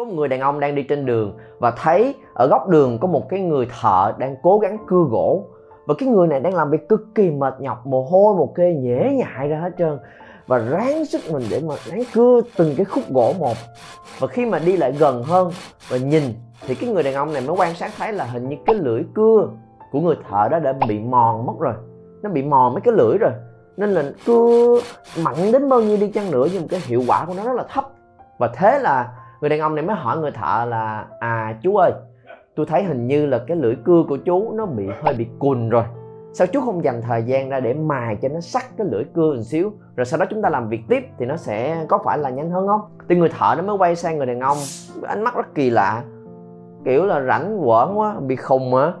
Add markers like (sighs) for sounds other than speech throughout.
có một người đàn ông đang đi trên đường và thấy ở góc đường có một cái người thợ đang cố gắng cưa gỗ. Và cái người này đang làm việc cực kỳ mệt nhọc, mồ hôi, một kê nhễ nhại ra hết trơn. Và ráng sức mình để mà ráng cưa từng cái khúc gỗ một. Và khi mà đi lại gần hơn và nhìn, thì cái người đàn ông này mới quan sát thấy là hình như cái lưỡi cưa của người thợ đó đã bị mòn mất rồi. Nó bị mòn mấy cái lưỡi rồi. Nên là cưa mạnh đến bao nhiêu đi chăng nữa nhưng cái hiệu quả của nó rất là thấp. Và thế là người đàn ông này mới hỏi người thợ là à chú ơi, tôi thấy hình như là cái lưỡi cưa của chú nó bị, hơi bị cùn rồi. Sao chú không dành thời gian ra để mài cho nó sắc cái lưỡi cưa một xíu, rồi sau đó chúng ta làm việc tiếp thì nó sẽ có phải là nhanh hơn không? Thì người thợ nó mới quay sang người đàn ông, ánh mắt rất kỳ lạ, kiểu là rảnh quởn quá, bị khùng hả?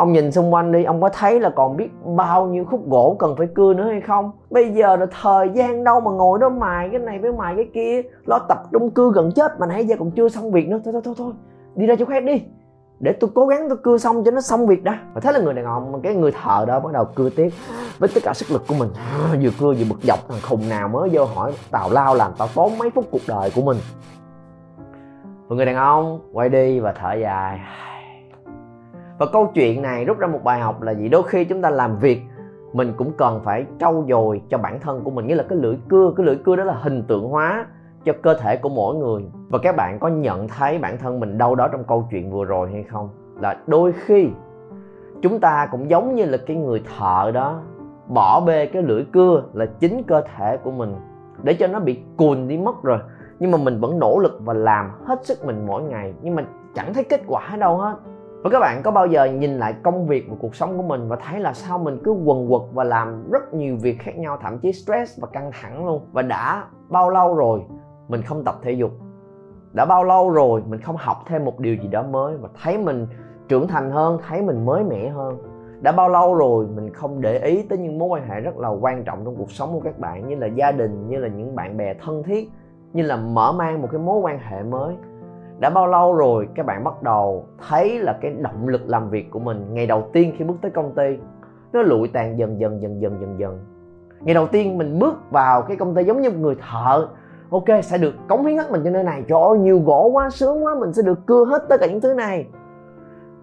Ông nhìn xung quanh đi, ông có thấy là còn biết bao nhiêu khúc gỗ cần phải cưa nữa hay không? Bây giờ là thời gian đâu mà ngồi đó mài cái này với mài cái kia? Lo tập trung cưa gần chết mà nãy giờ còn chưa xong việc nữa. Thôi thôi thôi thôi, đi ra chỗ khác đi. Để tôi cố gắng tôi cưa xong cho nó xong việc đã. Và thế là người đàn ông cái người thợ đó bắt đầu cưa tiếp với tất cả sức lực của mình. Vừa cưa vừa bực dọc, thằng khùng nào mới vô hỏi tào lao làm tao tốn mấy phút cuộc đời của mình. Và người đàn ông, quay đi và thở dài và câu chuyện này rút ra một bài học là gì? Đôi khi chúng ta làm việc, mình cũng cần phải trau dồi cho bản thân của mình. Nghĩa là cái lưỡi cưa, cái lưỡi cưa đó là hình tượng hóa cho cơ thể của mỗi người. Và các bạn có nhận thấy bản thân mình đâu đó trong câu chuyện vừa rồi hay không? Là đôi khi chúng ta cũng giống như là cái người thợ đó, bỏ bê cái lưỡi cưa là chính cơ thể của mình để cho nó bị cùn đi mất rồi. Nhưng mà mình vẫn nỗ lực và làm hết sức mình mỗi ngày. Nhưng mà chẳng thấy kết quả đâu hết và các bạn có bao giờ nhìn lại công việc và cuộc sống của mình và thấy là sao mình cứ quần quật và làm rất nhiều việc khác nhau, thậm chí stress và căng thẳng luôn? Và đã bao lâu rồi mình không tập thể dục? Đã bao lâu rồi mình không học thêm một điều gì đó mới và thấy mình trưởng thành hơn, thấy mình mới mẻ hơn? Đã bao lâu rồi mình không để ý tới những mối quan hệ rất là quan trọng trong cuộc sống của các bạn, như là gia đình, như là những bạn bè thân thiết, như là mở mang một cái mối quan hệ mới? Đã bao lâu rồi các bạn bắt đầu thấy là cái động lực làm việc của mình ngày đầu tiên khi bước tới công ty, nó lụi tàn dần dần dần dần dần dần. Ngày đầu tiên mình bước vào cái công ty giống như một người thợ. Ok, sẽ được cống hiến hết mình cho nơi này. Trời ơi, nhiều gỗ quá, sướng quá, mình sẽ được cưa hết tất cả những thứ này.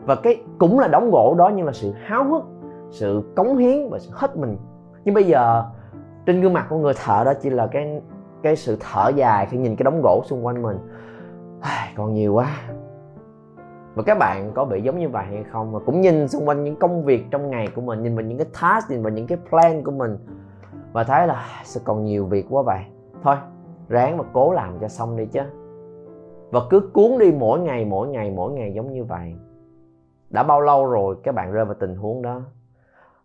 Và cái cũng là đóng gỗ đó, nhưng là sự háo hức, sự cống hiến và sự hết mình. Nhưng bây giờ, trên gương mặt của người thợ đó chỉ là cái cái sự thở dài khi nhìn cái đống gỗ xung quanh mình còn nhiều quá. Và các bạn có bị giống như vậy hay không? Và cũng nhìn xung quanh những công việc trong ngày của mình, nhìn vào những cái task, nhìn vào những cái plan của mình và thấy là sẽ còn nhiều việc quá vậy? Thôi, ráng mà cố làm cho xong đi chứ. Và cứ cuốn đi mỗi ngày mỗi ngày mỗi ngày giống như vậy. Đã bao lâu rồi các bạn rơi vào tình huống đó?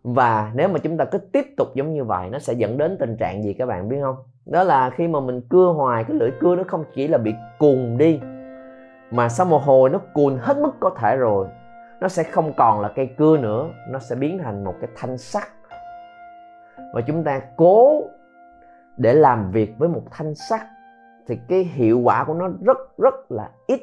Và nếu mà chúng ta cứ tiếp tục giống như vậy, nó sẽ dẫn đến tình trạng gì các bạn biết không? Đó là khi mà mình cưa hoài, cái lưỡi cưa nó không chỉ là bị cùn đi, mà sau một hồi nó cùn hết mức có thể rồi, nó sẽ không còn là cây cưa nữa, nó sẽ biến thành một cái thanh sắt. Và chúng ta cố để làm việc với một thanh sắt thì cái hiệu quả của nó rất rất là ít,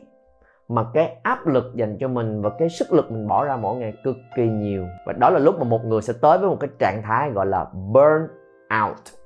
mà cái áp lực dành cho mình và cái sức lực mình bỏ ra mỗi ngày cực kỳ nhiều. Và đó là lúc mà một người sẽ tới với một cái trạng thái gọi là burn out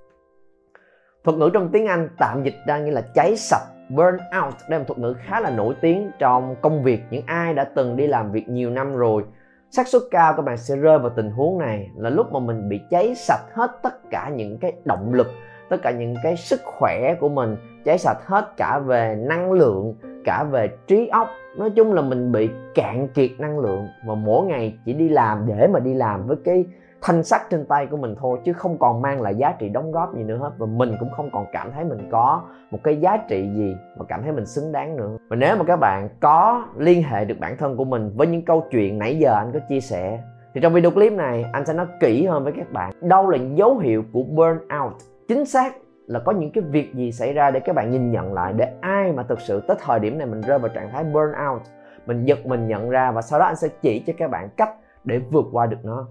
thuật ngữ trong tiếng Anh tạm dịch ra như là cháy sạch burn out. Đây là một thuật ngữ khá là nổi tiếng trong công việc. Những ai đã từng đi làm việc nhiều năm rồi, xác suất cao các bạn sẽ rơi vào tình huống này là lúc mà mình bị cháy sạch hết tất cả những cái động lực, tất cả những cái sức khỏe của mình, cháy sạch hết cả về năng lượng, cả về trí óc. Nói chung là mình bị cạn kiệt năng lượng và mỗi ngày chỉ đi làm để mà đi làm với cái thanh sắt trên tay của mình thôi, chứ không còn mang lại giá trị đóng góp gì nữa hết. Và mình cũng không còn cảm thấy mình có một cái giá trị gì mà cảm thấy mình xứng đáng nữa. Và nếu mà các bạn có liên hệ được bản thân của mình với những câu chuyện nãy giờ anh có chia sẻ, thì trong video clip này, anh sẽ nói kỹ hơn với các bạn đâu là dấu hiệu của burnout. Chính xác là có những cái việc gì xảy ra để các bạn nhìn nhận lại, để ai mà thực sự tới thời điểm này mình rơi vào trạng thái burnout. Mình giật mình nhận ra và sau đó anh sẽ chỉ cho các bạn cách để vượt qua được nó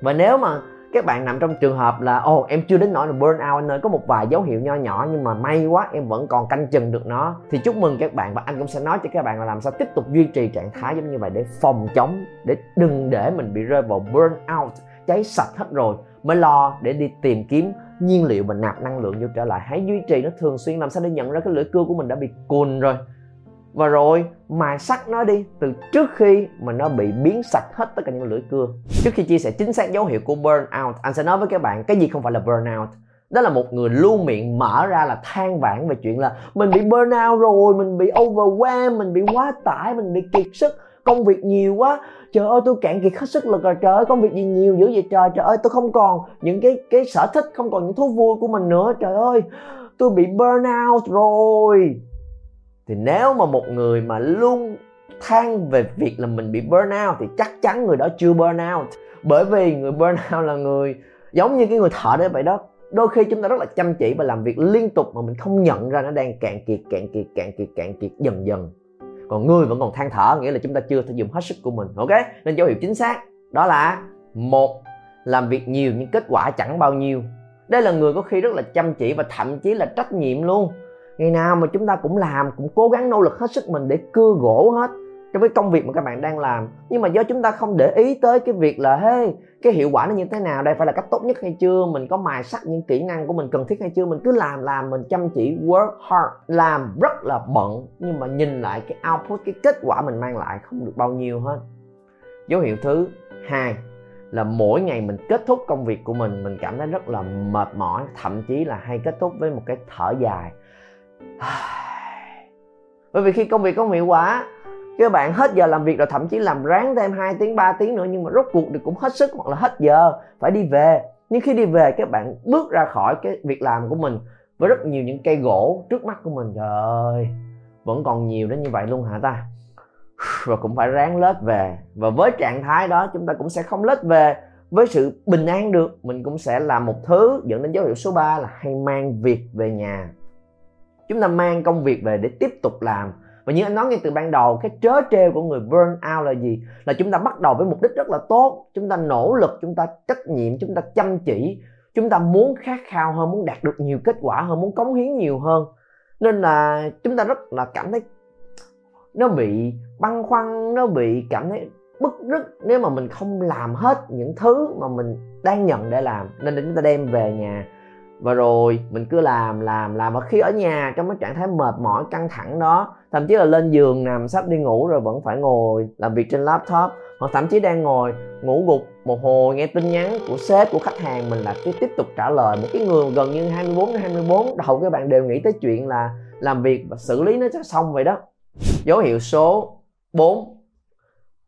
và nếu mà các bạn nằm trong trường hợp là ồ oh, em chưa đến nỗi là burn out anh ơi có một vài dấu hiệu nho nhỏ nhưng mà may quá em vẫn còn canh chừng được nó. Thì chúc mừng các bạn và anh cũng sẽ nói cho các bạn là làm sao tiếp tục duy trì trạng thái giống như vậy để phòng chống để đừng để mình bị rơi vào burn out cháy sạch hết rồi. Mới lo để đi tìm kiếm nhiên liệu và nạp năng lượng vô trở lại. Hãy duy trì nó thường xuyên làm sao để nhận ra cái lưỡi cưa của mình đã bị cùn rồi và rồi, mài sắc nó đi từ trước khi mà nó bị biến sạch hết tất cả những lưỡi cưa. Trước khi chia sẻ chính xác dấu hiệu của burnout, anh sẽ nói với các bạn cái gì không phải là burnout. Đó là một người luôn miệng mở ra là than vãn về chuyện là mình bị burnout rồi, mình bị overwhelm mình bị quá tải, mình bị kiệt sức, công việc nhiều quá. Trời ơi, tôi cạn kiệt hết sức lực rồi, trời ơi, công việc gì nhiều dữ vậy trời trời ơi, tôi không còn những cái cái sở thích, không còn những thú vui của mình nữa. Trời ơi, tôi bị burnout rồi thì nếu mà một người mà luôn than về việc là mình bị burnout thì chắc chắn người đó chưa burnout. Bởi vì người burnout là người giống như cái người thợ đấy vậy đó. Đôi khi chúng ta rất là chăm chỉ và làm việc liên tục mà mình không nhận ra nó đang cạn kiệt cạn kiệt cạn kiệt cạn kiệt dần dần. Còn người vẫn còn than thở, nghĩa là chúng ta chưa thể dùng hết sức của mình, ok? Nên dấu hiệu chính xác đó là, một, làm việc nhiều nhưng kết quả chẳng bao nhiêu. Đây là người có khi rất là chăm chỉ và thậm chí là trách nhiệm luôn ngày nào mà chúng ta cũng làm, cũng cố gắng nỗ lực hết sức mình để cưa gỗ hết trong cái công việc mà các bạn đang làm. Nhưng mà do chúng ta không để ý tới cái việc là, hey, cái hiệu quả nó như thế nào, đây phải là cách tốt nhất hay chưa, mình có mài sắc những kỹ năng của mình cần thiết hay chưa, mình cứ làm làm, mình chăm chỉ, work hard, làm rất là bận, nhưng mà nhìn lại cái output, cái kết quả mình mang lại không được bao nhiêu hết. Dấu hiệu thứ hai là mỗi ngày mình kết thúc công việc của mình mình cảm thấy rất là mệt mỏi, thậm chí là hay kết thúc với một cái thở dài bởi vì khi công việc không hiệu quả các bạn hết giờ làm việc rồi thậm chí làm ráng thêm 2 tiếng 3 tiếng nữa, nhưng mà rốt cuộc thì cũng hết sức hoặc là hết giờ, phải đi về. Nhưng khi đi về, các bạn bước ra khỏi cái việc làm của mình với rất nhiều những cây gỗ trước mắt của mình. Trời ơi, vẫn còn nhiều đến như vậy luôn hả ta? Và cũng phải ráng lết về. Và với trạng thái đó, chúng ta cũng sẽ không lết về với sự bình an được. Mình cũng sẽ làm một thứ dẫn đến dấu hiệu số 3 là hay mang việc về nhà chúng ta mang công việc về để tiếp tục làm. Và như anh nói ngay từ ban đầu, cái trớ trêu của người burn out là gì? Là chúng ta bắt đầu với mục đích rất là tốt. Chúng ta nỗ lực, chúng ta trách nhiệm, chúng ta chăm chỉ. Chúng ta muốn khát khao hơn, muốn đạt được nhiều kết quả hơn, muốn cống hiến nhiều hơn. Nên là chúng ta rất là cảm thấy nó bị băn khoăn, nó bị cảm thấy bức rứt nếu mà mình không làm hết những thứ mà mình đang nhận để làm. Nên chúng ta đem về nhà và rồi, mình cứ làm làm làm. Và khi ở nhà, trong cái trạng thái mệt mỏi, căng thẳng đó, thậm chí là lên giường nằm, sắp đi ngủ rồi vẫn phải ngồi làm việc trên laptop, hoặc thậm chí đang ngồi ngủ gục một hồi, nghe tin nhắn của sếp, của khách hàng mình là cứ tiếp tục trả lời. Một cái người gần như 24 đến 24 đầu các bạn đều nghĩ tới chuyện là làm việc và xử lý nó cho xong vậy đó. Dấu hiệu số 4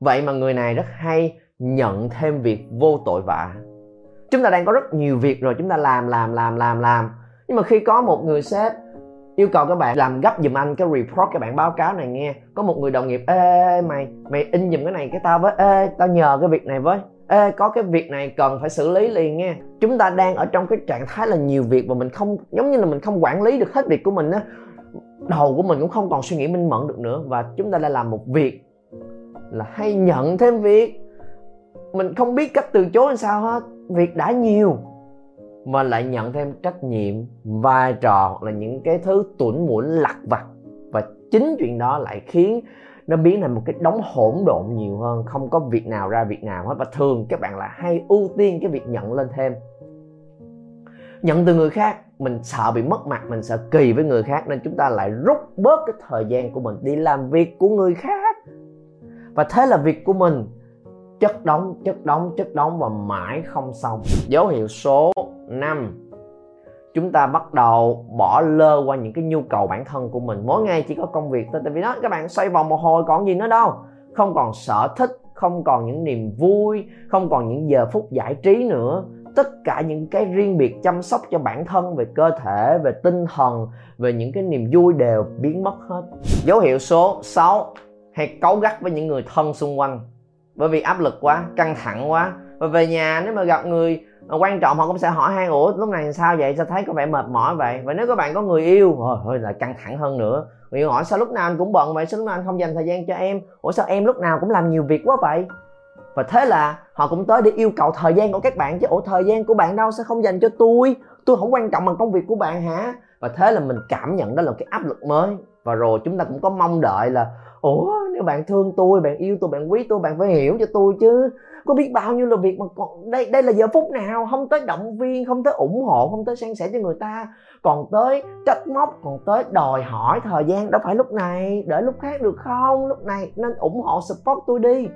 vậy mà người này rất hay nhận thêm việc vô tội vạ chúng ta đang có rất nhiều việc rồi, chúng ta làm làm làm làm làm. Nhưng mà khi có một người sếp yêu cầu các bạn làm gấp giùm anh cái report các bạn báo cáo này nghe, có một người đồng nghiệp, ê, mày mày in giùm cái này cái tao với, ê, tao nhờ cái việc này với. Ê, có cái việc này cần phải xử lý liền nghe. Chúng ta đang ở trong cái trạng thái là nhiều việc và mình không, giống như là mình không quản lý được hết việc của mình á. Đầu của mình cũng không còn suy nghĩ minh mẫn được nữa và chúng ta đã làm một việc là hay nhận thêm việc mình không biết cách từ chối làm sao hết. Việc đã nhiều, mà lại nhận thêm trách nhiệm, vai trò là những cái thứ tuổn mũi, lặt vặt. Và chính chuyện đó lại khiến nó biến thành một cái đống hỗn độn nhiều hơn. Không có việc nào ra việc nào hết. Và thường các bạn là hay ưu tiên cái việc nhận lên thêm. Nhận từ người khác, mình sợ bị mất mặt, mình sợ kỳ với người khác, nên chúng ta lại rút bớt cái thời gian của mình đi làm việc của người khác. Và thế là việc của mình chất đóng chất đóng chất đóng và mãi không xong. Dấu hiệu số 5 chúng ta bắt đầu bỏ lơ qua những cái nhu cầu bản thân của mình. Mỗi ngày chỉ có công việc thôi, tại vì đó, các bạn xoay vòng một hồi, còn gì nữa đâu. Không còn sở thích, không còn những niềm vui, không còn những giờ phút giải trí nữa. Tất cả những cái riêng biệt chăm sóc cho bản thân về cơ thể, về tinh thần, về những cái niềm vui đều biến mất hết. Dấu hiệu số 6 hay cáu gắt với những người thân xung quanh bởi vì áp lực quá, căng thẳng quá. Và về nhà, nếu mà gặp người quan trọng, họ cũng sẽ hỏi han, ủa, lúc này sao vậy? Sao thấy có vẻ mệt mỏi vậy? Và nếu các bạn có người yêu rồi thôi là căng thẳng hơn nữa. Người yêu hỏi, sao lúc nào anh cũng bận vậy? Sao lúc nào anh không dành thời gian cho em? Ủa, sao em lúc nào cũng làm nhiều việc quá vậy? Và thế là họ cũng tới để yêu cầu thời gian của các bạn chứ, ủa, thời gian của bạn đâu? Sẽ không dành cho tôi? Tôi không quan trọng bằng công việc của bạn hả? Và thế là mình cảm nhận đó là cái áp lực mới. Và rồi chúng ta cũng có mong đợi là ủa, nếu bạn thương tôi, bạn yêu tôi, bạn quý tôi, bạn phải hiểu cho tôi chứ. Có biết bao nhiêu là việc mà còn, đây đây là giờ phút nào không tới động viên, không tới ủng hộ, không tới san sẻ cho người ta. Còn tới trách móc, còn tới đòi hỏi thời gian, đâu phải lúc này, để lúc khác được không? Lúc này nên ủng hộ, support tôi đi.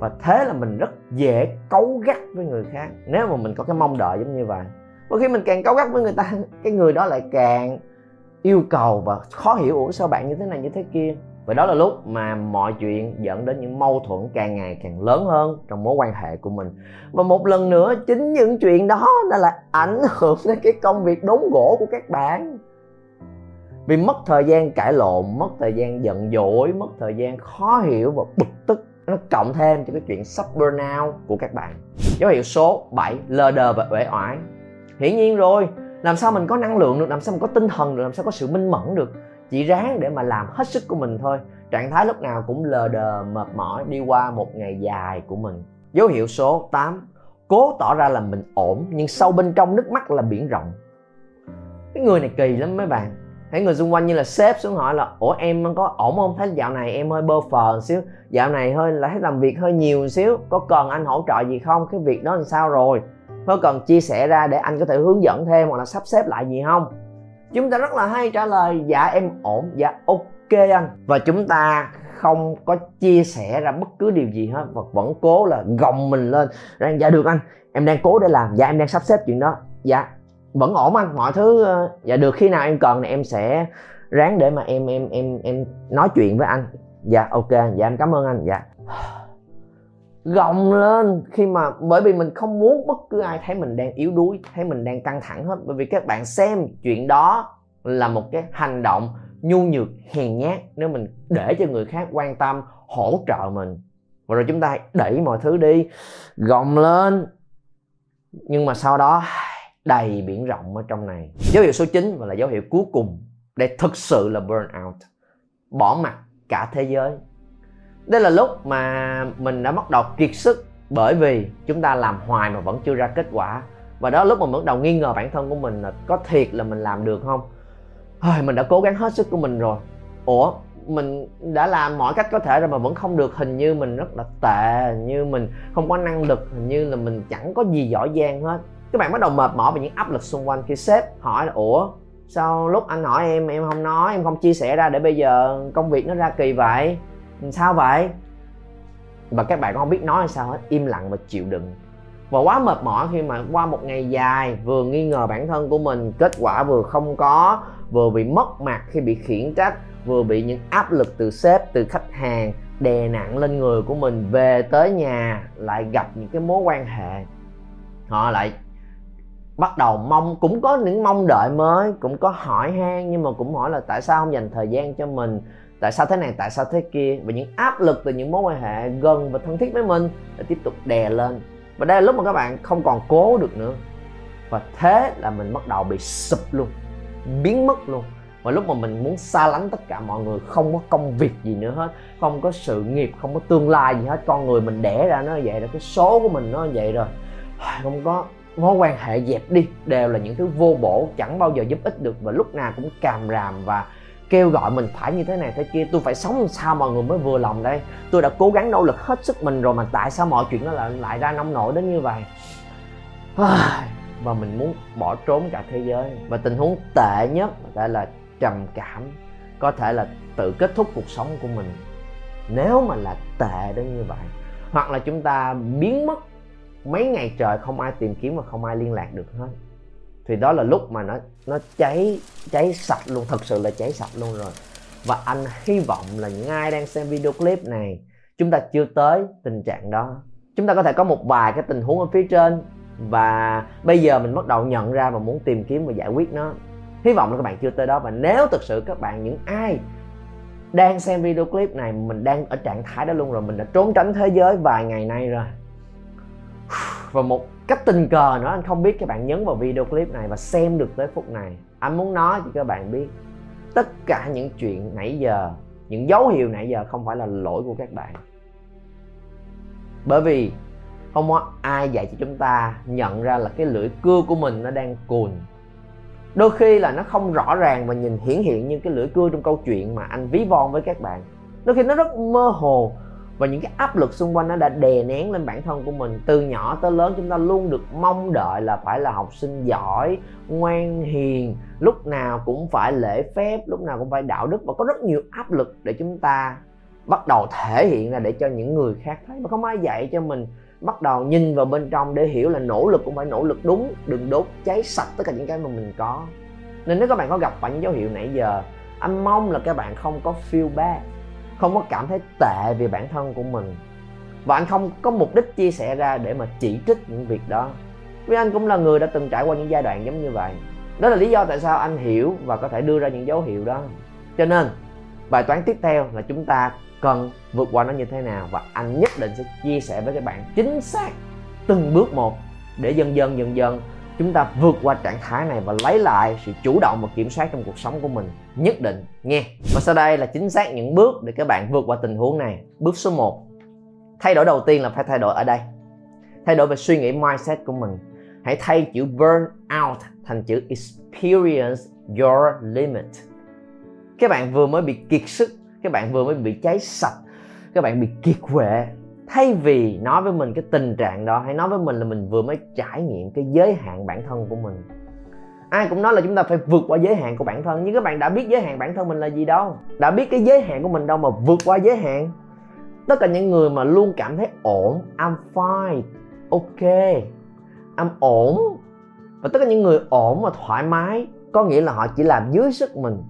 Và thế là mình rất dễ cấu gắt với người khác, nếu mà mình có cái mong đợi giống như vậy. Và khi mình càng cấu gắt với người ta, cái người đó lại càng yêu cầu và khó hiểu, ủa, sao bạn như thế này, như thế kia? Và đó là lúc mà mọi chuyện dẫn đến những mâu thuẫn càng ngày càng lớn hơn trong mối quan hệ của mình. Và một lần nữa, chính những chuyện đó đã lại ảnh hưởng đến cái công việc đốn gỗ của các bạn. Vì mất thời gian cãi lộn, mất thời gian giận dỗi, mất thời gian khó hiểu và bực tức, nó cộng thêm cho cái chuyện sắp burnout của các bạn. Dấu hiệu số 7 lờ đờ và uể oải. Hiển nhiên rồi, làm sao mình có năng lượng được, làm sao mình có tinh thần được, làm sao có sự minh mẫn được? Chỉ ráng để mà làm hết sức của mình thôi. Trạng thái lúc nào cũng lờ đờ, mệt mỏi, đi qua một ngày dài của mình. Dấu hiệu số 8 cố tỏ ra là mình ổn, nhưng sâu bên trong nước mắt là biển rộng. Cái người này kỳ lắm mấy bạn. Thấy người xung quanh như là sếp xuống hỏi là, ủa, em có ổn không? Thấy dạo này em hơi bơ phờ một xíu. Dạo này hơi là thấy làm việc hơi nhiều một xíu. Có cần anh hỗ trợ gì không? Cái việc đó làm sao rồi? Có cần chia sẻ ra để anh có thể hướng dẫn thêm hoặc là sắp xếp lại gì không? Chúng ta rất là hay trả lời dạ em ổn dạ ok anh. Và chúng ta không có chia sẻ ra bất cứ điều gì hết, và vẫn cố là gồng mình lên. Rằng dạ được anh, em đang cố để làm. Dạ em đang sắp xếp chuyện đó. Dạ vẫn ổn anh, mọi thứ ờ, dạ được. Khi nào em cần thì em sẽ ráng để mà em em em em nói chuyện với anh. Dạ ok dạ em cảm ơn anh. Dạ gồng lên khi mà bởi vì mình không muốn bất cứ ai thấy mình đang yếu đuối thấy mình đang căng thẳng hết. Bởi vì các bạn xem chuyện đó là một cái hành động nhu nhược hèn nhát nếu mình để cho người khác quan tâm hỗ trợ mình. Và rồi chúng ta đẩy mọi thứ đi gồng lên. Nhưng mà sau đó đầy biển rộng ở trong này. Dấu hiệu số 9 và là dấu hiệu cuối cùng để thực sự là burn out, bỏ mặt cả thế giới đây là lúc mà mình đã bắt đầu kiệt sức bởi vì chúng ta làm hoài mà vẫn chưa ra kết quả. Và đó lúc mà mình bắt đầu nghi ngờ bản thân của mình là có thiệt là mình làm được không? Hơi, mình đã cố gắng hết sức của mình rồi. Ủa mình đã làm mọi cách có thể rồi mà vẫn không được. Hình như mình rất là tệ như mình không có năng lực hình như là mình chẳng có gì giỏi giang hết. Các bạn bắt đầu mệt mỏi về những áp lực xung quanh khi sếp hỏi là ủa sao lúc anh hỏi em em không nói em không chia sẻ ra để bây giờ công việc nó ra kỳ vậy? Sao vậy? Và các bạn không biết nói sao hết? Im lặng và chịu đựng. Và quá mệt mỏi khi mà qua một ngày dài vừa nghi ngờ bản thân của mình, kết quả vừa không có, vừa bị mất mặt khi bị khiển trách, vừa bị những áp lực từ sếp, từ khách hàng đè nặng lên người của mình về tới nhà, lại gặp những cái mối quan hệ. Họ lại bắt đầu mong, cũng có những mong đợi mới, cũng có hỏi han, nhưng mà cũng hỏi là tại sao không dành thời gian cho mình? Tại sao thế này, tại sao thế kia? Và những áp lực từ những mối quan hệ gần và thân thiết với mình để tiếp tục đè lên. Và đây là lúc mà các bạn không còn cố được nữa. Và thế là mình bắt đầu bị sụp luôn, biến mất luôn. Và lúc mà mình muốn xa lánh tất cả mọi người, không có công việc gì nữa hết, không có sự nghiệp, không có tương lai gì hết, con người mình đẻ ra nó vậy rồi, cái số của mình nó vậy rồi. (sighs) Không có mối quan hệ dẹp đi, đều là những thứ vô bổ, chẳng bao giờ giúp ích được. Và lúc nào cũng càm ràm và kêu gọi mình phải như thế này thế kia. Tôi phải sống sao mọi người mới vừa lòng đây? Tôi đã cố gắng nỗ lực hết sức mình rồi mà tại sao mọi chuyện nó lại lại ra nông nổi đến như vậy? Và mình muốn bỏ trốn cả thế giới. Và tình huống tệ nhất có thể là trầm cảm, có thể là tự kết thúc cuộc sống của mình. Nếu mà là tệ đến như vậy, hoặc là chúng ta biến mất mấy ngày trời, không ai tìm kiếm và không ai liên lạc được hết thì đó là lúc mà nó nó cháy cháy sạch luôn, thật sự là cháy sạch luôn rồi. Và anh hy vọng là những ai đang xem video clip này, chúng ta chưa tới tình trạng đó. Chúng ta có thể có một vài cái tình huống ở phía trên và bây giờ mình bắt đầu nhận ra và muốn tìm kiếm và giải quyết nó. Hy vọng là các bạn chưa tới đó và nếu thực sự các bạn, những ai đang xem video clip này, mình đang ở trạng thái đó luôn rồi, mình đã trốn tránh thế giới vài ngày nay rồi. Và một cách tình cờ nữa. Anh không biết các bạn nhấn vào video clip này và xem được tới phút này. Anh muốn nói cho các bạn biết, tất cả những chuyện nãy giờ, những dấu hiệu nãy giờ không phải là lỗi của các bạn. Bởi vì không có ai dạy cho chúng ta nhận ra là cái lưỡi cưa của mình nó đang cùn. Đôi khi là nó không rõ ràng và nhìn hiển hiện như cái lưỡi cưa trong câu chuyện mà anh ví von với các bạn. Đôi khi nó rất mơ hồ và những cái áp lực xung quanh nó đã đè nén lên bản thân của mình. Từ nhỏ tới lớn chúng ta luôn được mong đợi là phải là học sinh giỏi, ngoan hiền, lúc nào cũng phải lễ phép, lúc nào cũng phải đạo đức. Và có rất nhiều áp lực để chúng ta bắt đầu thể hiện ra để cho những người khác thấy. Mà không ai dạy cho mình bắt đầu nhìn vào bên trong để hiểu là nỗ lực cũng phải nỗ lực đúng, đừng đốt cháy sạch tất cả những cái mà mình có. Nên nếu các bạn có gặp phải những dấu hiệu nãy giờ, anh mong là các bạn không có feel bad không có cảm thấy tệ về bản thân của mình. Và anh không có mục đích chia sẻ ra để mà chỉ trích những việc đó. Vì anh cũng là người đã từng trải qua những giai đoạn giống như vậy. Đó là lý do tại sao anh hiểu và có thể đưa ra những dấu hiệu đó. Cho nên, bài toán tiếp theo là chúng ta cần vượt qua nó như thế nào và anh nhất định sẽ chia sẻ với các bạn chính xác từng bước một để dần dần dần dần chúng ta vượt qua trạng thái này và lấy lại sự chủ động và kiểm soát trong cuộc sống của mình. Nhất định, nghe. Và sau đây là chính xác những bước để các bạn vượt qua tình huống này. Bước số 1 thay đổi đầu tiên là phải thay đổi ở đây. Thay đổi về suy nghĩ mindset của mình. Hãy thay chữ burn out thành chữ experience your limit. Các bạn vừa mới bị kiệt sức, các bạn vừa mới bị cháy sạch, các bạn bị kiệt quệ thay vì nói với mình cái tình trạng đó, hãy nói với mình là mình vừa mới trải nghiệm cái giới hạn bản thân của mình. Ai cũng nói là chúng ta phải vượt qua giới hạn của bản thân, nhưng các bạn đã biết giới hạn bản thân mình là gì đâu? Đã biết cái giới hạn của mình đâu mà vượt qua giới hạn? Tất cả những người mà luôn cảm thấy ổn, I'm fine, ok, I'm ổn. Và tất cả những người ổn và thoải mái, có nghĩa là họ chỉ làm dưới sức mình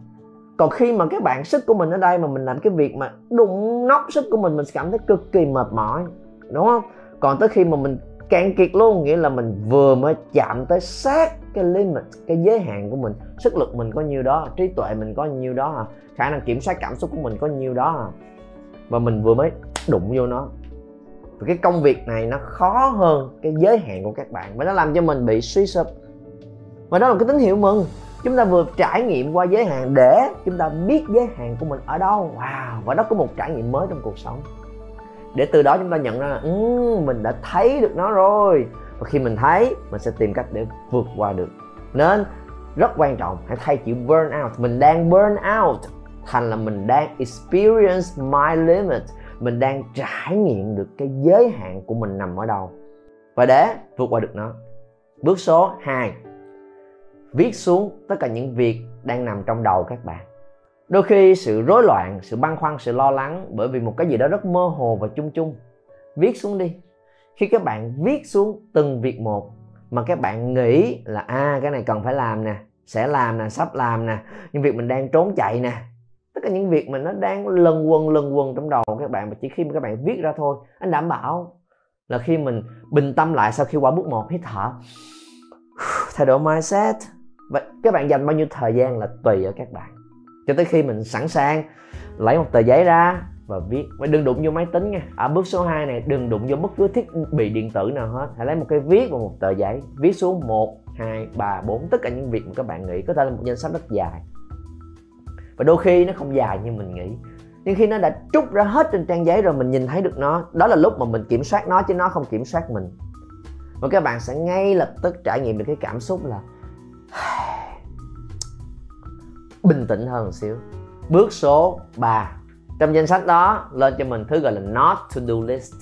còn khi mà các bạn sức của mình ở đây mà mình làm cái việc mà đụng nóc sức của mình mình sẽ cảm thấy cực kỳ mệt mỏi, đúng không? Còn tới khi mà mình cạn kiệt luôn, nghĩa là mình vừa mới chạm tới sát cái limit, cái giới hạn của mình. Sức lực mình có nhiêu đó, trí tuệ mình có nhiêu đó, khả năng kiểm soát cảm xúc của mình có nhiêu đó. Và mình vừa mới đụng vô nó. Và cái công việc này nó khó hơn cái giới hạn của các bạn. Và nó làm cho mình bị suy sụp. Và đó là cái tín hiệu mừng chúng ta vừa trải nghiệm qua giới hạn để chúng ta biết giới hạn của mình ở đâu wow và đó có một trải nghiệm mới trong cuộc sống. Để từ đó chúng ta nhận ra là um, mình đã thấy được nó rồi. Và khi mình thấy mình sẽ tìm cách để vượt qua được. Nên rất quan trọng hãy thay chữ burn out. Mình đang burn out thành là mình đang experience my limit. Mình đang trải nghiệm được cái giới hạn của mình nằm ở đâu. Và để vượt qua được nó bước số 2 viết xuống tất cả những việc đang nằm trong đầu các bạn. Đôi khi sự rối loạn sự băn khoăn sự lo lắng bởi vì một cái gì đó rất mơ hồ và chung chung. Viết xuống đi. Khi các bạn viết xuống từng việc một mà các bạn nghĩ là a à, cái này cần phải làm nè sẽ làm nè sắp làm nè những việc mình đang trốn chạy nè. Tất cả những việc mà nó đang lần quần lần quần trong đầu các bạn mà chỉ khi mà các bạn viết ra thôi anh đảm bảo là khi mình bình tâm lại sau khi qua bước một hít thở. Thay đổi mindset vậy các bạn dành bao nhiêu thời gian là tùy ở các bạn. Cho tới khi mình sẵn sàng lấy một tờ giấy ra và viết. Và đừng đụng vô máy tính nha. Ở bước số 2 này đừng đụng vô bất cứ thiết bị điện tử nào hết. Hãy lấy một cái viết và một tờ giấy. Viết xuống 1, 2, 3, 4 tất cả những việc mà các bạn nghĩ có thể là một danh sách rất dài. Và đôi khi nó không dài như mình nghĩ. Nhưng khi nó đã trút ra hết trên trang giấy rồi mình nhìn thấy được nó đó là lúc mà mình kiểm soát nó chứ nó không kiểm soát mình. Và các bạn sẽ ngay lập tức trải nghiệm được cái cảm xúc là bình tĩnh hơn một xíu. Bước số 3 trong danh sách đó, lên cho mình thứ gọi là not to do list.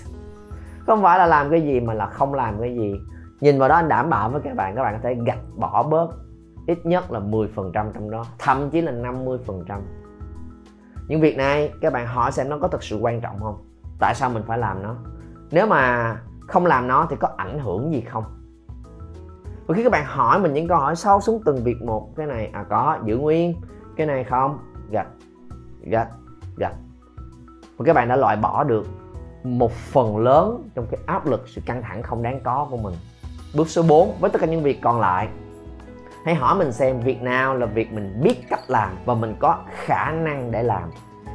Không phải là làm cái gì mà là không làm cái gì. Nhìn vào đó anh đảm bảo với các bạn các bạn có thể gạch bỏ bớt. Ít nhất là 10% trong đó, thậm chí là 50% những việc này, các bạn hỏi xem nó có thực sự quan trọng không? Tại sao mình phải làm nó? Nếu mà không làm nó thì có ảnh hưởng gì không? Và khi các bạn hỏi mình những câu hỏi sâu xuống từng việc một, cái này à có giữ nguyên, cái này không, gạch gạch gạch. Và các bạn đã loại bỏ được một phần lớn trong cái áp lực, sự căng thẳng không đáng có của mình. Bước số 4 với tất cả những việc còn lại, hãy hỏi mình xem việc nào là việc mình biết cách làm và mình có khả năng để làm.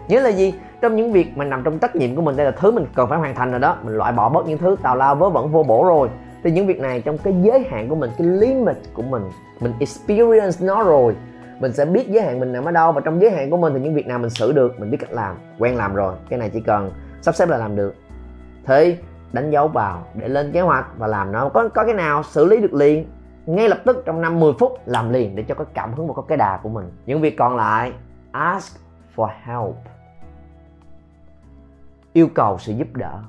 Nhớ là gì? Trong những việc mà nằm trong trách nhiệm của mình, đây là thứ mình cần phải hoàn thành rồi đó. Mình loại bỏ bớt những thứ tào lao, vớ vẩn, vô bổ rồi thì những việc này trong cái giới hạn của mình, cái limit của mình mình experience nó rồi, mình sẽ biết giới hạn mình nằm ở đâu và trong giới hạn của mình thì những việc nào mình xử được, mình biết cách làm, quen làm rồi, cái này chỉ cần sắp xếp là làm được. Thế đánh dấu vào để lên kế hoạch và làm nó, có có cái nào xử lý được liền, ngay lập tức trong 5 10 phút làm liền để cho có cảm hứng và có cái đà của mình. Những việc còn lại, ask for help. Yêu cầu sự giúp đỡ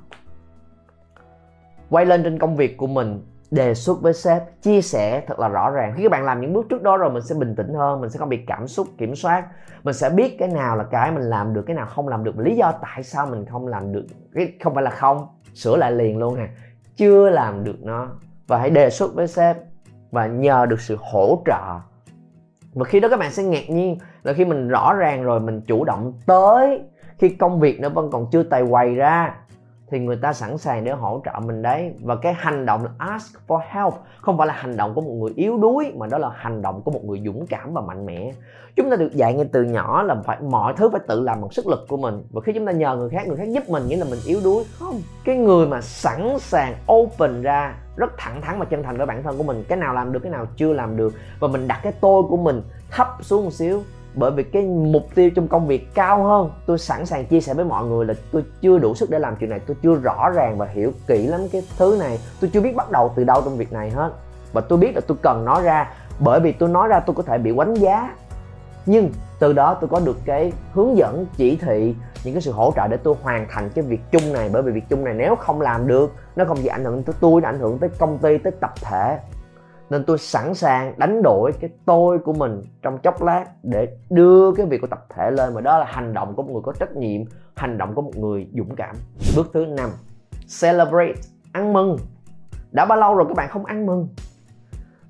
quay lên trên công việc của mình, đề xuất với sếp, chia sẻ thật là rõ ràng. Khi các bạn làm những bước trước đó rồi, mình sẽ bình tĩnh hơn, mình sẽ không bị cảm xúc, kiểm soát. Mình sẽ biết cái nào là cái mình làm được, cái nào không làm được lý do tại sao mình không làm được, cái không phải là không, sửa lại liền luôn nè. Chưa làm được nó. Và hãy đề xuất với sếp và nhờ được sự hỗ trợ. Và khi đó các bạn sẽ ngạc nhiên là khi mình rõ ràng rồi, mình chủ động tới khi công việc nó vẫn còn chưa tài quầy ra thì người ta sẵn sàng để hỗ trợ mình đấy. Và cái hành động là ask for help, không phải là hành động của một người yếu đuối, mà đó là hành động của một người dũng cảm và mạnh mẽ. Chúng ta được dạy ngay từ nhỏ là phải, mọi thứ phải tự làm bằng sức lực của mình. Và khi chúng ta nhờ người khác người khác giúp mình, nghĩa là mình yếu đuối. Không. Cái người mà sẵn sàng open ra, rất thẳng thắn và chân thành với bản thân của mình, cái nào làm được, cái nào chưa làm được, và mình đặt cái tôi của mình thấp xuống một xíu bởi vì cái mục tiêu trong công việc cao hơn, tôi sẵn sàng chia sẻ với mọi người là tôi chưa đủ sức để làm chuyện này, tôi chưa rõ ràng và hiểu kỹ lắm cái thứ này. Tôi chưa biết bắt đầu từ đâu trong việc này hết. Và tôi biết là tôi cần nói ra, bởi vì tôi nói ra tôi có thể bị đánh giá. Nhưng từ đó tôi có được cái hướng dẫn, chỉ thị, những cái sự hỗ trợ để tôi hoàn thành cái việc chung này. Bởi vì việc chung này nếu không làm được, nó không chỉ ảnh hưởng tới tôi, nó ảnh hưởng tới công ty, tới tập thể nên tôi sẵn sàng đánh đổi cái tôi của mình trong chốc lát để đưa cái việc của tập thể lên. Và đó là hành động của một người có trách nhiệm, hành động của một người dũng cảm. Bước thứ năm, celebrate, ăn mừng. Đã bao lâu rồi các bạn không ăn mừng?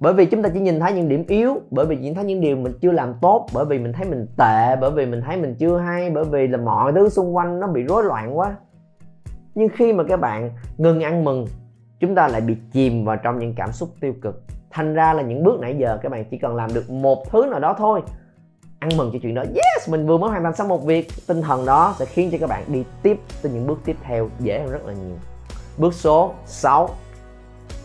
Bởi vì chúng ta chỉ nhìn thấy những điểm yếu, bởi vì nhìn thấy những điều mình chưa làm tốt, bởi vì mình thấy mình tệ, bởi vì mình thấy mình chưa hay, bởi vì là mọi thứ xung quanh nó bị rối loạn quá. Nhưng khi mà các bạn ngừng ăn mừng, chúng ta lại bị chìm vào trong những cảm xúc tiêu cực thành ra là những bước nãy giờ các bạn chỉ cần làm được một thứ nào đó thôi. Ăn mừng cho chuyện đó. Yes, mình vừa mới hoàn thành xong một việc. Tinh thần đó sẽ khiến cho các bạn đi tiếp tới những bước tiếp theo dễ hơn rất là nhiều. Bước số 6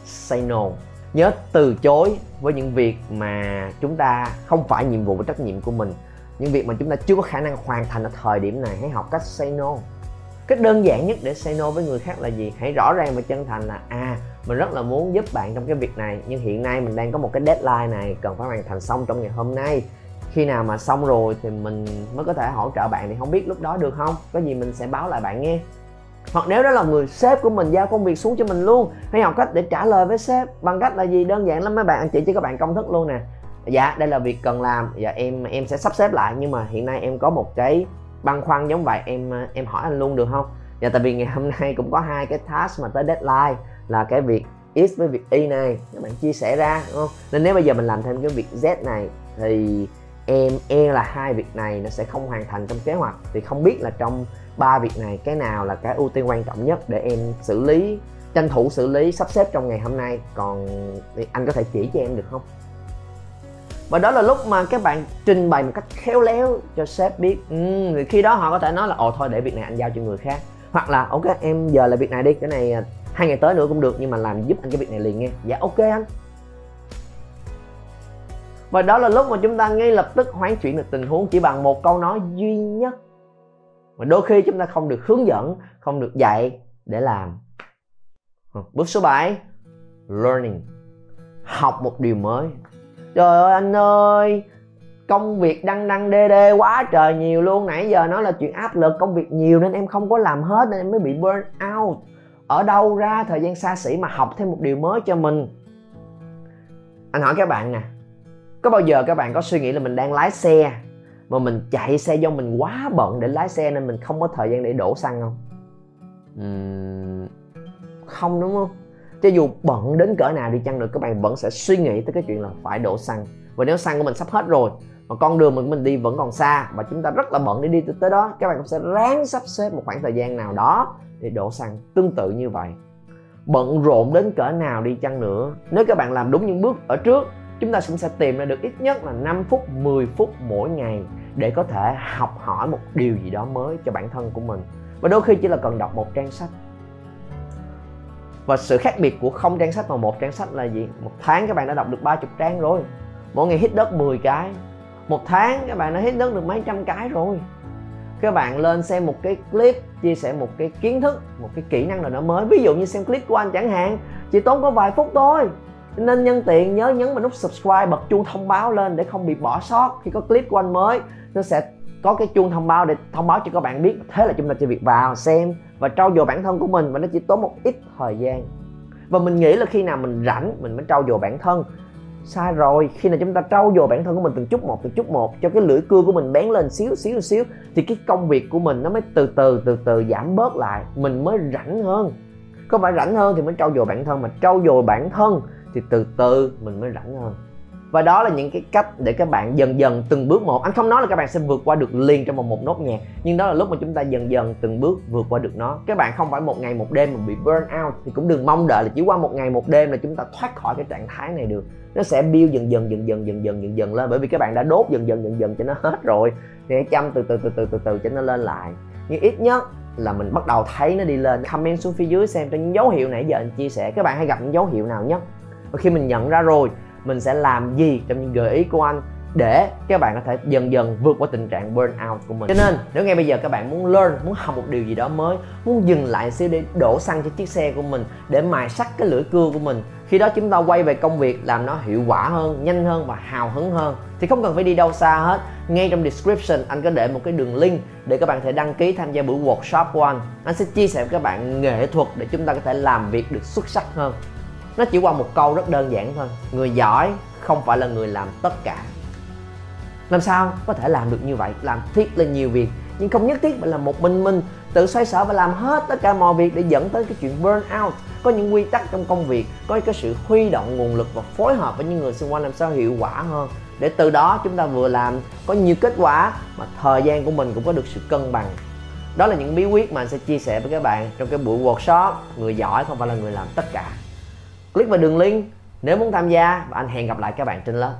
say no. Nhớ từ chối với những việc mà chúng ta không phải nhiệm vụ và trách nhiệm của mình. Những việc mà chúng ta chưa có khả năng hoàn thành ở thời điểm này. Hãy học cách say no. Cách đơn giản nhất để say no với người khác là gì? Hãy rõ ràng và chân thành là à mình rất là muốn giúp bạn trong cái việc này, nhưng hiện nay mình đang có một cái deadline này, cần phải hoàn thành xong trong ngày hôm nay. Khi nào mà xong rồi thì mình mới có thể hỗ trợ bạn thì không biết lúc đó được không? Có gì mình sẽ báo lại bạn nghe. Hoặc nếu đó là người sếp của mình giao công việc xuống cho mình luôn hãy học cách để trả lời với sếp, bằng cách là gì? Đơn giản lắm mấy bạn anh chị cho các bạn công thức luôn nè. Dạ đây là việc cần làm. Dạ em em sẽ sắp xếp lại, nhưng mà hiện nay em có một cái băn khoăn giống vậy, em em hỏi anh luôn được không? Dạ tại vì ngày hôm nay cũng có hai cái task mà tới deadline là cái việc X với việc Y này các bạn chia sẻ ra đúng không? Nên nếu bây giờ mình làm thêm cái việc Z này thì em e là hai việc này nó sẽ không hoàn thành trong kế hoạch. Thì không biết là trong ba việc này cái nào là cái ưu tiên quan trọng nhất để em xử lý tranh thủ xử lý sắp xếp trong ngày hôm nay. Còn anh có thể chỉ cho em được không? Và đó là lúc mà các bạn trình bày một cách khéo léo cho sếp biết. Ừ, thì khi đó họ có thể nói là ồ thôi để việc này anh giao cho người khác hoặc là, ok, em giờ là việc này đi, cái này à, hai ngày tới nữa cũng được, nhưng mà làm giúp anh cái việc này liền nghe dạ ok anh. Và đó là lúc mà chúng ta ngay lập tức hoán chuyển được tình huống chỉ bằng một câu nói duy nhất. Mà đôi khi chúng ta không được hướng dẫn, không được dạy để làm. Bước số 7 learning. Học một điều mới. Trời ơi, anh ơi công việc đăng đăng đê đê quá trời nhiều luôn. Nãy giờ nói là chuyện áp lực công việc nhiều nên em không có làm hết nên em mới bị burn out. Ở đâu ra thời gian xa xỉ mà học thêm một điều mới cho mình? Anh hỏi các bạn nè có bao giờ các bạn có suy nghĩ là mình đang lái xe mà mình chạy xe do mình quá bận để lái xe nên mình không có thời gian để đổ xăng không? Uhm, không đúng không? Cho dù bận đến cỡ nào đi chăng nữa các bạn vẫn sẽ suy nghĩ tới cái chuyện là phải đổ xăng. Và nếu xăng của mình sắp hết rồi mà con đường mà mình đi vẫn còn xa và chúng ta rất là bận để đi tới đó. Các bạn cũng sẽ ráng sắp xếp một khoảng thời gian nào đó để đổ xăng. Tương tự như vậy. Bận rộn đến cỡ nào đi chăng nữa. Nếu các bạn làm đúng những bước ở trước, chúng ta cũng sẽ tìm ra được ít nhất là 5 phút 10 phút mỗi ngày để có thể học hỏi một điều gì đó mới cho bản thân của mình. Và đôi khi chỉ là cần đọc một trang sách. Và sự khác biệt của không trang sách và một trang sách là gì? Một tháng các bạn đã đọc được 30 trang rồi. Mỗi ngày hít đất 10 cái một tháng, các bạn đã hít đất được mấy trăm cái rồi. Các bạn lên xem một cái clip, chia sẻ một cái kiến thức, một cái kỹ năng nào đó mới. Ví dụ như xem clip của anh chẳng hạn, chỉ tốn có vài phút thôi. Nên nhân tiện nhớ nhấn vào nút subscribe, bật chuông thông báo lên để không bị bỏ sót. Khi có clip của anh mới, nó sẽ có cái chuông thông báo để thông báo cho các bạn biết thế là chúng ta chỉ việc vào xem và trau dồi bản thân của mình. Và nó chỉ tốn một ít thời gian. Và mình nghĩ là khi nào mình rảnh, mình mới trau dồi bản thân sai rồi, khi nào chúng ta trau dồi bản thân của mình từng chút một, từng chút một, cho cái lưỡi cưa của mình bén lên xíu xíu xíu, thì cái công việc của mình nó mới từ từ từ từ giảm bớt lại, mình mới rảnh hơn. Có phải rảnh hơn thì mới trau dồi bản thân, mà trau dồi bản thân thì từ từ mình mới rảnh hơn và đó là những cái cách để các bạn dần dần từng bước một. Anh không nói là các bạn sẽ vượt qua được liền trong một, một nốt nhạc nhưng đó là lúc mà chúng ta dần dần từng bước vượt qua được nó. Các bạn không phải một ngày một đêm mà bị burn out thì cũng đừng mong đợi là chỉ qua một ngày một đêm là chúng ta thoát khỏi cái trạng thái này được. Nó sẽ build dần dần dần dần dần dần dần dần lên bởi vì các bạn đã đốt dần dần dần dần cho nó hết rồi. Thì hãy chăm từ từ từ từ từ từ cho nó lên lại. Nhưng ít nhất là mình bắt đầu thấy nó đi lên. Comment xuống phía dưới xem cho những dấu hiệu nãy giờ anh chia sẻ. Các bạn hay gặp những dấu hiệu nào nhất? Và khi mình nhận ra rồi mình sẽ làm gì trong những gợi ý của anh để các bạn có thể dần dần vượt qua tình trạng burnout của mình. Cho nên, nếu ngay bây giờ các bạn muốn learn, muốn học một điều gì đó mới, muốn dừng lại xíu để đổ xăng cho chiếc xe của mình, để mài sắc cái lưỡi cưa của mình, khi đó chúng ta quay về công việc làm nó hiệu quả hơn, nhanh hơn và hào hứng hơn, thì không cần phải đi đâu xa hết. Ngay trong description, anh có để một cái đường link để các bạn có thể đăng ký tham gia buổi workshop của anh. Anh sẽ chia sẻ với các bạn nghệ thuật để chúng ta có thể làm việc được xuất sắc hơn nó chỉ qua một câu rất đơn giản thôi. Người giỏi không phải là người làm tất cả. Làm sao có thể làm được như vậy? Làm thiết lên nhiều việc. Nhưng không nhất thiết phải là một mình mình tự xoay sở và làm hết tất cả mọi việc để dẫn tới cái chuyện burn out. Có những quy tắc trong công việc, có cái sự huy động nguồn lực và phối hợp với những người xung quanh làm sao hiệu quả hơn. Để từ đó chúng ta vừa làm có nhiều kết quả mà thời gian của mình cũng có được sự cân bằng. Đó là những bí quyết mà anh sẽ chia sẻ với các bạn trong cái buổi workshop. Người giỏi không phải là người làm tất cả click vào đường link nếu muốn tham gia và anh hẹn gặp lại các bạn trên lớp.